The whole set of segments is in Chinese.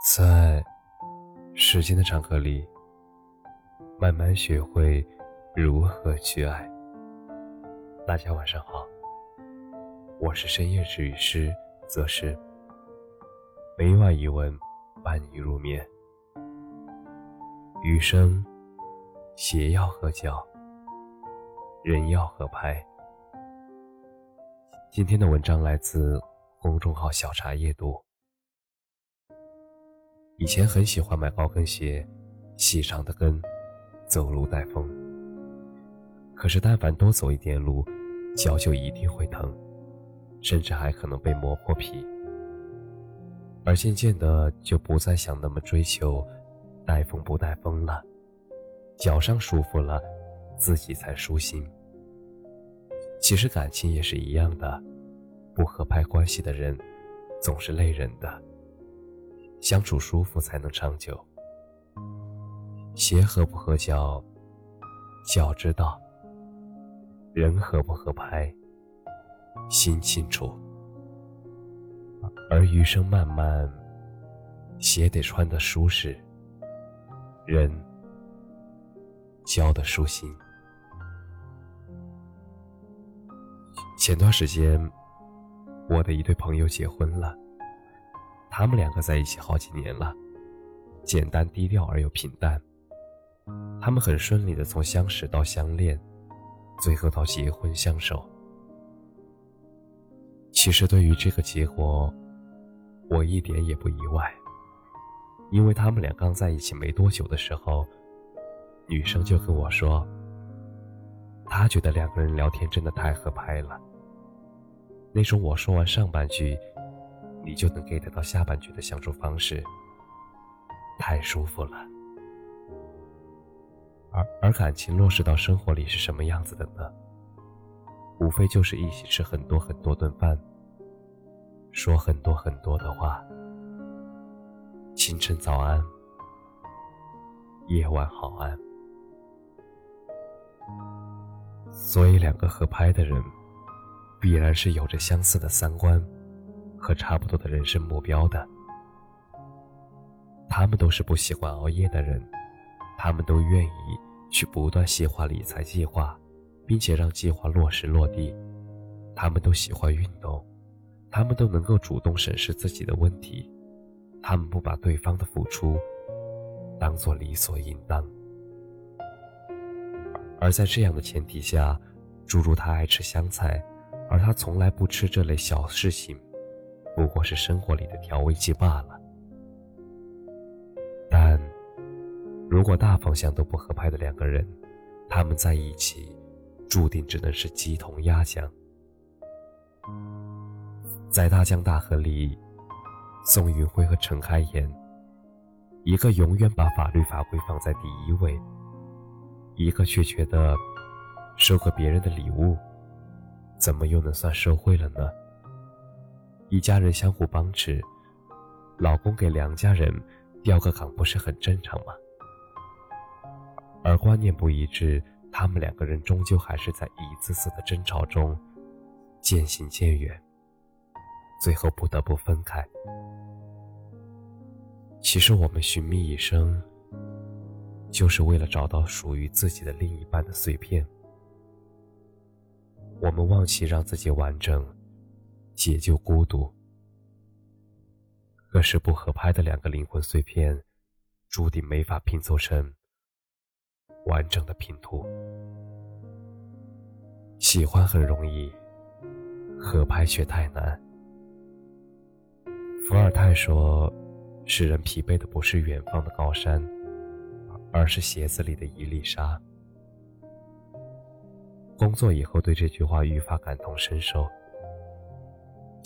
在时间的长河里，慢慢学会如何去爱。大家晚上好，我是深夜治愈师则是每晚一文伴你入眠。余生，鞋要合脚，人要合拍。今天的文章来自公众号小茶夜读。以前很喜欢买高跟鞋，细长的跟，走路带风。可是但凡多走一点路，脚就一定会疼，甚至还可能被磨破皮。而渐渐的就不再想那么追求带风不带风了，脚上舒服了，自己才舒心。其实感情也是一样的，不合拍关系的人，总是累人的。相处舒服才能长久。鞋合不合脚，脚知道；人合不合拍，心清楚。而余生漫漫，鞋得穿得舒适，人交得舒心。前段时间，我的一对朋友结婚了。他们两个在一起好几年了，简单低调而又平淡。他们很顺利的从相识到相恋，最后到结婚相守。其实对于这个结果，我一点也不意外，因为他们俩刚在一起没多久的时候，女生就跟我说，她觉得两个人聊天真的太合拍了。那种我说完上半句。你就能 get 到下半句的相处方式，太舒服了。而而感情落实到生活里是什么样子的呢？无非就是一起吃很多很多顿饭，说很多很多的话，清晨早安，夜晚好安。所以，两个合拍的人，必然是有着相似的三观。和差不多的人生目标的，他们都是不喜欢熬夜的人，他们都愿意去不断细化理财计划，并且让计划落实落地。他们都喜欢运动，他们都能够主动审视自己的问题，他们不把对方的付出当做理所应当。而在这样的前提下，诸如他爱吃香菜，而他从来不吃这类小事情。不过是生活里的调味剂罢了。但，如果大方向都不合拍的两个人，他们在一起，注定只能是鸡同鸭讲。在大江大河里，宋云辉和陈开颜，一个永远把法律法规放在第一位，一个却觉得，收个别人的礼物，怎么又能算受贿了呢？一家人相互帮持，老公给梁家人调个岗，不是很正常吗？而观念不一致，他们两个人终究还是在一次次的争吵中渐行渐远，最后不得不分开。其实我们寻觅一生，就是为了找到属于自己的另一半的碎片。我们忘记让自己完整。解救孤独，可是不合拍的两个灵魂碎片，注定没法拼凑成完整的拼图。喜欢很容易，合拍却太难。伏尔泰说：“使人疲惫的不是远方的高山，而是鞋子里的一粒沙。”工作以后，对这句话愈发感同身受。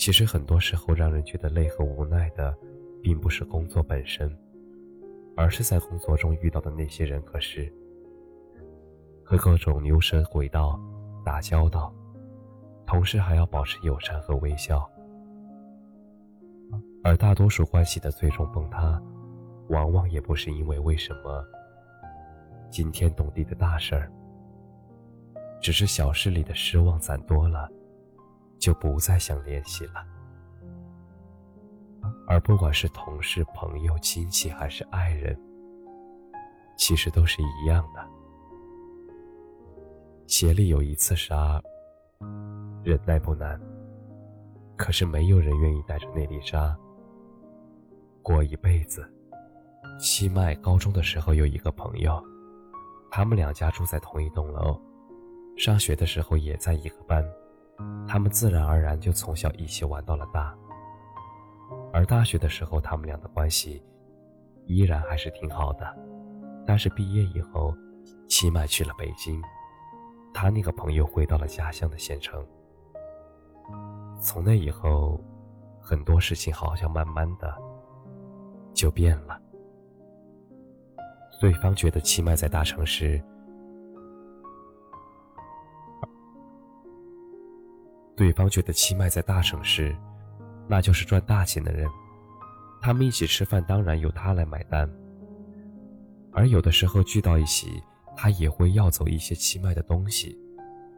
其实很多时候，让人觉得累和无奈的，并不是工作本身，而是在工作中遇到的那些人和事，和各种牛蛇鬼道打交道，同时还要保持友善和微笑。而大多数关系的最终崩塌，往往也不是因为为什么惊天动地的大事儿，只是小事里的失望攒多了。就不再想联系了。而不管是同事、朋友、亲戚还是爱人，其实都是一样的。鞋里有一次沙，忍耐不难，可是没有人愿意带着那粒沙过一辈子。七麦高中的时候有一个朋友，他们两家住在同一栋楼，上学的时候也在一个班，他们自然而然就从小一起玩到了大。而大学的时候，他们俩的关系依然还是挺好的。但是毕业以后，七麦去了北京，他那个朋友回到了家乡的县城。从那以后，很多事情好像慢慢的就变了。对方觉得七麦在大城市，对方觉得七麦在大城市。那就是赚大钱的人，他们一起吃饭，当然由他来买单。而有的时候聚到一起，他也会要走一些七麦的东西，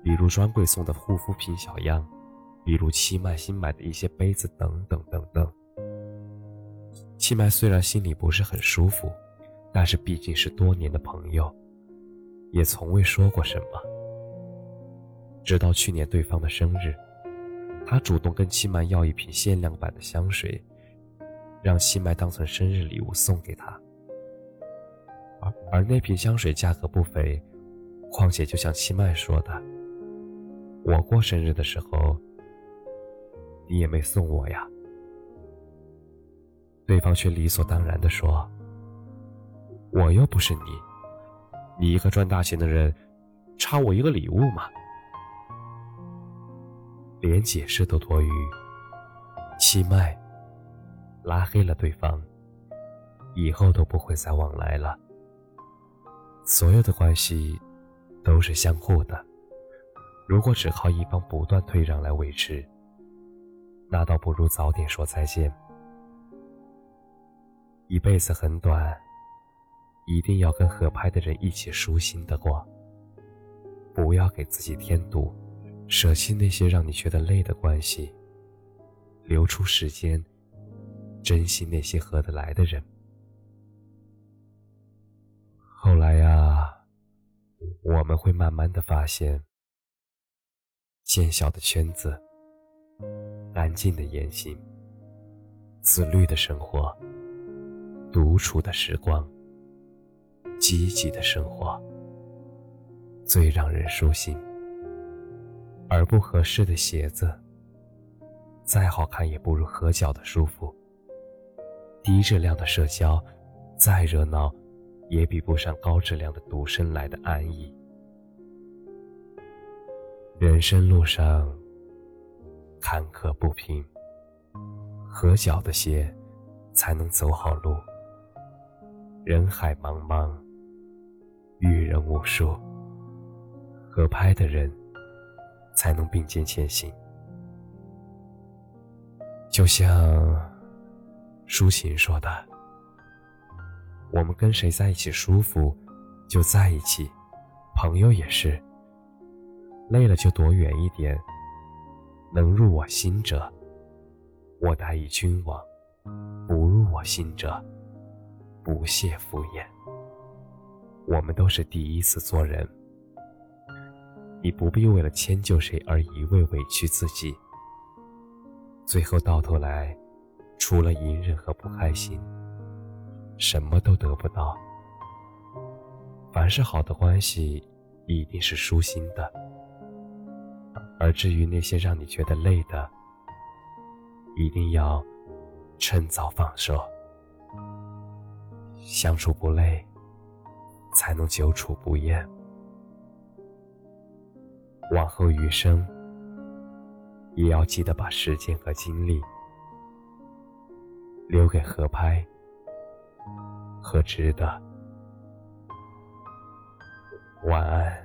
比如专柜送的护肤品小样，比如七麦新买的一些杯子等等等等。七麦虽然心里不是很舒服，但是毕竟是多年的朋友，也从未说过什么。直到去年对方的生日。他主动跟七麦要一瓶限量版的香水，让七麦当成生日礼物送给他。而而那瓶香水价格不菲，况且就像七麦说的，我过生日的时候，你也没送我呀。对方却理所当然的说：“我又不是你，你一个赚大钱的人，差我一个礼物吗？”连解释都多余，气麦拉黑了对方，以后都不会再往来了。所有的关系都是相互的，如果只靠一方不断退让来维持，那倒不如早点说再见。一辈子很短，一定要跟合拍的人一起舒心的过，不要给自己添堵。舍弃那些让你觉得累的关系，留出时间，珍惜那些合得来的人。后来呀，我们会慢慢的发现，渐小的圈子，安静的言行，自律的生活，独处的时光，积极的生活，最让人舒心。而不合适的鞋子，再好看也不如合脚的舒服。低质量的社交，再热闹，也比不上高质量的独身来的安逸。人生路上坎坷不平，合脚的鞋才能走好路。人海茫茫，遇人无数，合拍的人。才能并肩前行。就像抒情说的：“我们跟谁在一起舒服，就在一起。朋友也是，累了就躲远一点。能入我心者，我待以君王；不入我心者，不屑敷衍。我们都是第一次做人。”你不必为了迁就谁而一味委屈自己，最后到头来，除了隐忍和不开心，什么都得不到。凡是好的关系，一定是舒心的，而至于那些让你觉得累的，一定要趁早放手。相处不累，才能久处不厌。往后余生，也要记得把时间和精力留给合拍和值得。晚安。